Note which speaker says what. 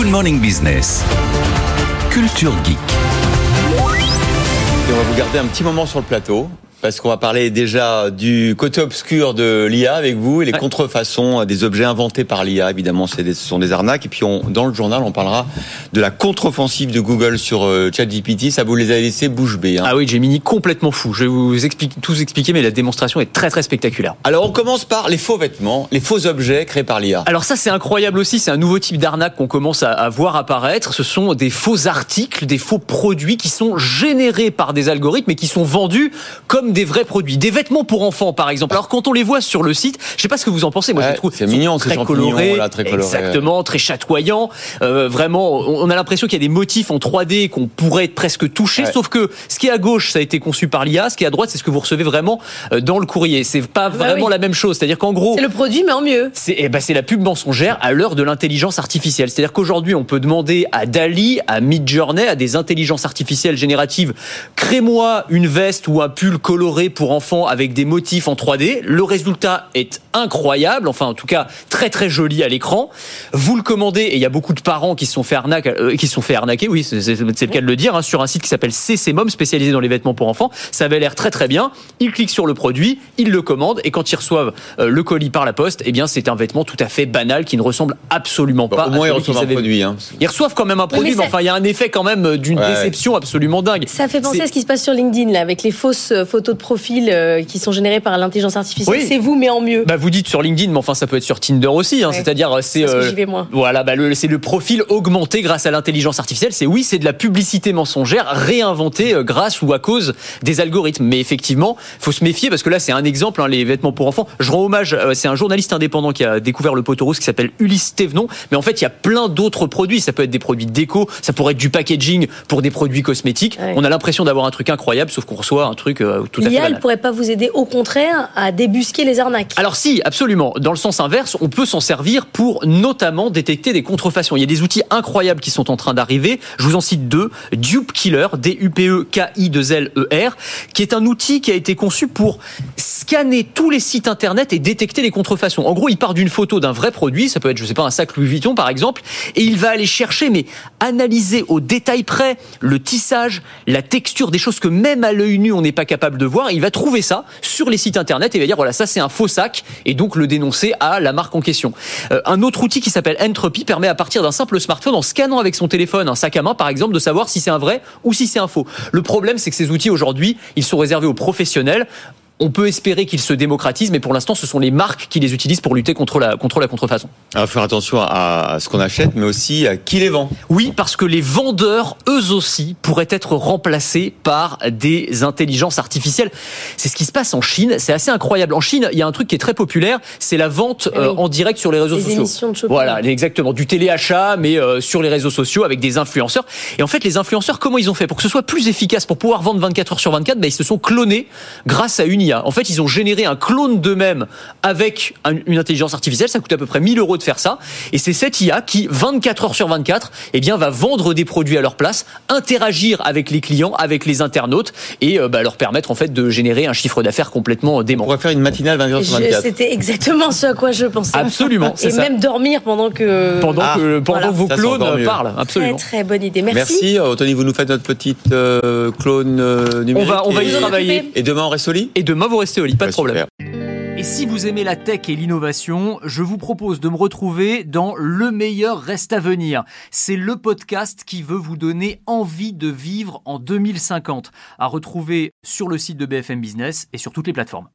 Speaker 1: Good Morning Business. Culture Geek.
Speaker 2: Et on va vous garder un petit moment sur le plateau parce qu'on va parler déjà du côté obscur de l'IA avec vous et les contrefaçons des objets inventés par l'IA. Évidemment, ce sont des arnaques. Et puis, on, dans le journal, on parlera de la contre-offensive de Google sur euh, ChatGPT. Ça vous les a laissés bouche bée. Hein.
Speaker 3: Ah oui, Gemini complètement fou. Je vais vous expliquer, tous expliquer, mais la démonstration est très très spectaculaire.
Speaker 2: Alors, on commence par les faux vêtements, les faux objets créés par l'IA.
Speaker 3: Alors ça, c'est incroyable aussi. C'est un nouveau type d'arnaque qu'on commence à, à voir apparaître. Ce sont des faux articles, des faux produits qui sont générés par des algorithmes et qui sont vendus comme des vrais produits. Des vêtements pour enfants, par exemple. Alors quand on les voit sur le site, je sais pas ce que vous en pensez. Moi,
Speaker 2: Ouais,
Speaker 3: je trouve
Speaker 2: c'est mignon,
Speaker 3: très
Speaker 2: là, très colorés.
Speaker 3: exactement, très chatoyants. Euh, vraiment, on a l'impression qu'il y a des motifs en 3D qu'on pourrait presque toucher.
Speaker 2: Ouais.
Speaker 3: Sauf que ce qui est à gauche, ça a été conçu par l'IA. Ce qui est à droite, c'est ce que vous recevez vraiment euh, dans le courrier. C'est pas vraiment
Speaker 4: oui.
Speaker 3: la même chose. C'est-à-dire qu'en gros,
Speaker 4: C'est le produit, mais en mieux.
Speaker 3: c'est eh ben, c'est la pub mensongère à l'heure de l'intelligence artificielle. C'est-à-dire qu'aujourd'hui, on peut demander à Dali, à Midjourney, à des intelligences artificielles génératives, crée-moi une veste ou un pull coloré pour enfants avec des motifs en 3D. Le résultat est incroyable, enfin en tout cas très très joli à l'écran. Vous le commandez et il y a beaucoup de parents qui se sont fait arnaquer, euh, qui se sont fait arnaquer. Oui, c'est le cas de le dire, hein, sur un site qui s'appelle CC Mom, spécialisé dans les vêtements pour enfants. Ça avait l'air très très bien. Ils cliquent sur le produit, ils le commandent et quand ils reçoivent euh, le colis par la poste, eh bien c'est un vêtement tout à fait banal qui ne ressemble absolument
Speaker 2: Bon,
Speaker 3: pas.
Speaker 2: au moins,
Speaker 3: à
Speaker 2: ils
Speaker 3: celui
Speaker 2: reçoivent un produit. Hein.
Speaker 3: Ils reçoivent quand même un produit,
Speaker 4: mais
Speaker 3: mais
Speaker 4: ça-
Speaker 3: enfin il y a un effet quand même d'une
Speaker 2: Ouais.
Speaker 3: déception absolument dingue.
Speaker 4: Ça fait penser à ce qui se passe sur LinkedIn, là, avec les fausses euh, photos de profil euh, qui sont générées par l'intelligence artificielle.
Speaker 3: Oui.
Speaker 4: C'est vous, mais en mieux.
Speaker 3: Bah vous dites sur LinkedIn, mais enfin ça peut être sur Tinder aussi. Hein,
Speaker 4: Ouais.
Speaker 3: C'est-à-dire c'est euh,
Speaker 4: vais moins.
Speaker 3: voilà, bah, c'est le profil augmenté grâce à l'intelligence artificielle. C'est oui, c'est de la publicité mensongère réinventée euh, grâce ou à cause des algorithmes. Mais effectivement, faut se méfier parce que là c'est un exemple, hein, les vêtements pour enfants. Je rends hommage, euh, c'est un journaliste indépendant qui a découvert le poteau rouge qui s'appelle Ulysse Thévenon. Mais en fait il y a plein d'autres produits. Ça peut être des produits déco, ça pourrait être du packaging pour des produits cosmétiques.
Speaker 4: Ouais.
Speaker 3: On a l'impression d'avoir un truc incroyable, sauf qu'on reçoit un truc euh, tout
Speaker 4: L'IA, elle pourrait pas vous aider, au contraire, à débusquer les arnaques.
Speaker 3: Alors si, absolument. Dans le sens inverse, on peut s'en servir pour notamment détecter des contrefaçons. Il y a des outils incroyables qui sont en train d'arriver. Je vous en cite deux. Dupe Killer, D-U-P-E-K-I-2-L-E-R, qui est un outil qui a été conçu pour scanner tous les sites internet et détecter les contrefaçons. En gros, il part d'une photo d'un vrai produit, ça peut être, je sais pas, un sac Louis Vuitton par exemple, et il va aller chercher, mais analyser au détail près le tissage, la texture, des choses que même à l'œil nu on n'est pas capable de voir. Il va trouver ça sur les sites internet et il va dire voilà ça c'est un faux sac et donc le dénoncer à la marque en question. Euh, un autre outil qui s'appelle Entropy permet à partir d'un simple smartphone en scannant avec son téléphone un sac à main par exemple de savoir si c'est un vrai ou si c'est un faux. Le problème c'est que ces outils aujourd'hui ils sont réservés aux professionnels. On peut espérer qu'ils se démocratisent, mais pour l'instant, ce sont les marques qui les utilisent pour lutter contre la, contre la contrefaçon.
Speaker 2: Il faut faire attention à, ce qu'on achète, mais aussi à qui les vend.
Speaker 3: Oui, parce que les vendeurs, eux aussi, pourraient être remplacés par des intelligences artificielles. C'est ce qui se passe en Chine. C'est assez incroyable. En Chine, il y a un truc qui est très populaire, c'est la vente
Speaker 4: oui.
Speaker 3: euh, en direct sur les réseaux
Speaker 4: Les
Speaker 3: sociaux.
Speaker 4: émissions de shopping.
Speaker 3: Voilà, exactement. Du téléachat, mais euh, sur les réseaux sociaux avec des influenceurs. Et en fait, les influenceurs, comment ils ont fait? Pour que ce soit plus efficace, pour pouvoir vendre 24 heures sur 24 ben, Ils se sont clonés grâce à une IA. En fait, ils ont généré un clone d'eux-mêmes avec un- une intelligence artificielle. Ça coûte à peu près 1000 euros de faire ça. Et c'est cette IA qui, 24 heures sur 24, eh bien, va vendre des produits à leur place, interagir avec les clients, avec les internautes et euh, bah, leur permettre en fait de générer un chiffre d'affaires complètement
Speaker 2: On
Speaker 3: dément.
Speaker 2: pourrait faire une matinale 24 sur
Speaker 4: Je-
Speaker 2: 24.
Speaker 4: C'était exactement ce à quoi je pensais.
Speaker 3: Absolument,
Speaker 4: Et
Speaker 3: ça.
Speaker 4: même dormir pendant que.
Speaker 3: Pendant
Speaker 2: Ah,
Speaker 3: que, pendant
Speaker 4: voilà.
Speaker 3: que vos
Speaker 2: Ça,
Speaker 3: clones parlent,
Speaker 4: Très
Speaker 3: absolument.
Speaker 4: très bonne idée. Merci.
Speaker 2: Merci. Euh, Tony, vous nous faites notre petite euh, clone euh, numérique.
Speaker 3: On va, on va y travailler.
Speaker 2: et demain, on reste au lit?
Speaker 3: Et demain, vous restez au lit, pas de problème. Et si vous aimez la tech et l'innovation, je vous propose de me retrouver dans Le meilleur reste à venir. C'est le podcast qui veut vous donner envie de vivre en 2050, à retrouver sur le site de BFM Business et sur toutes les plateformes.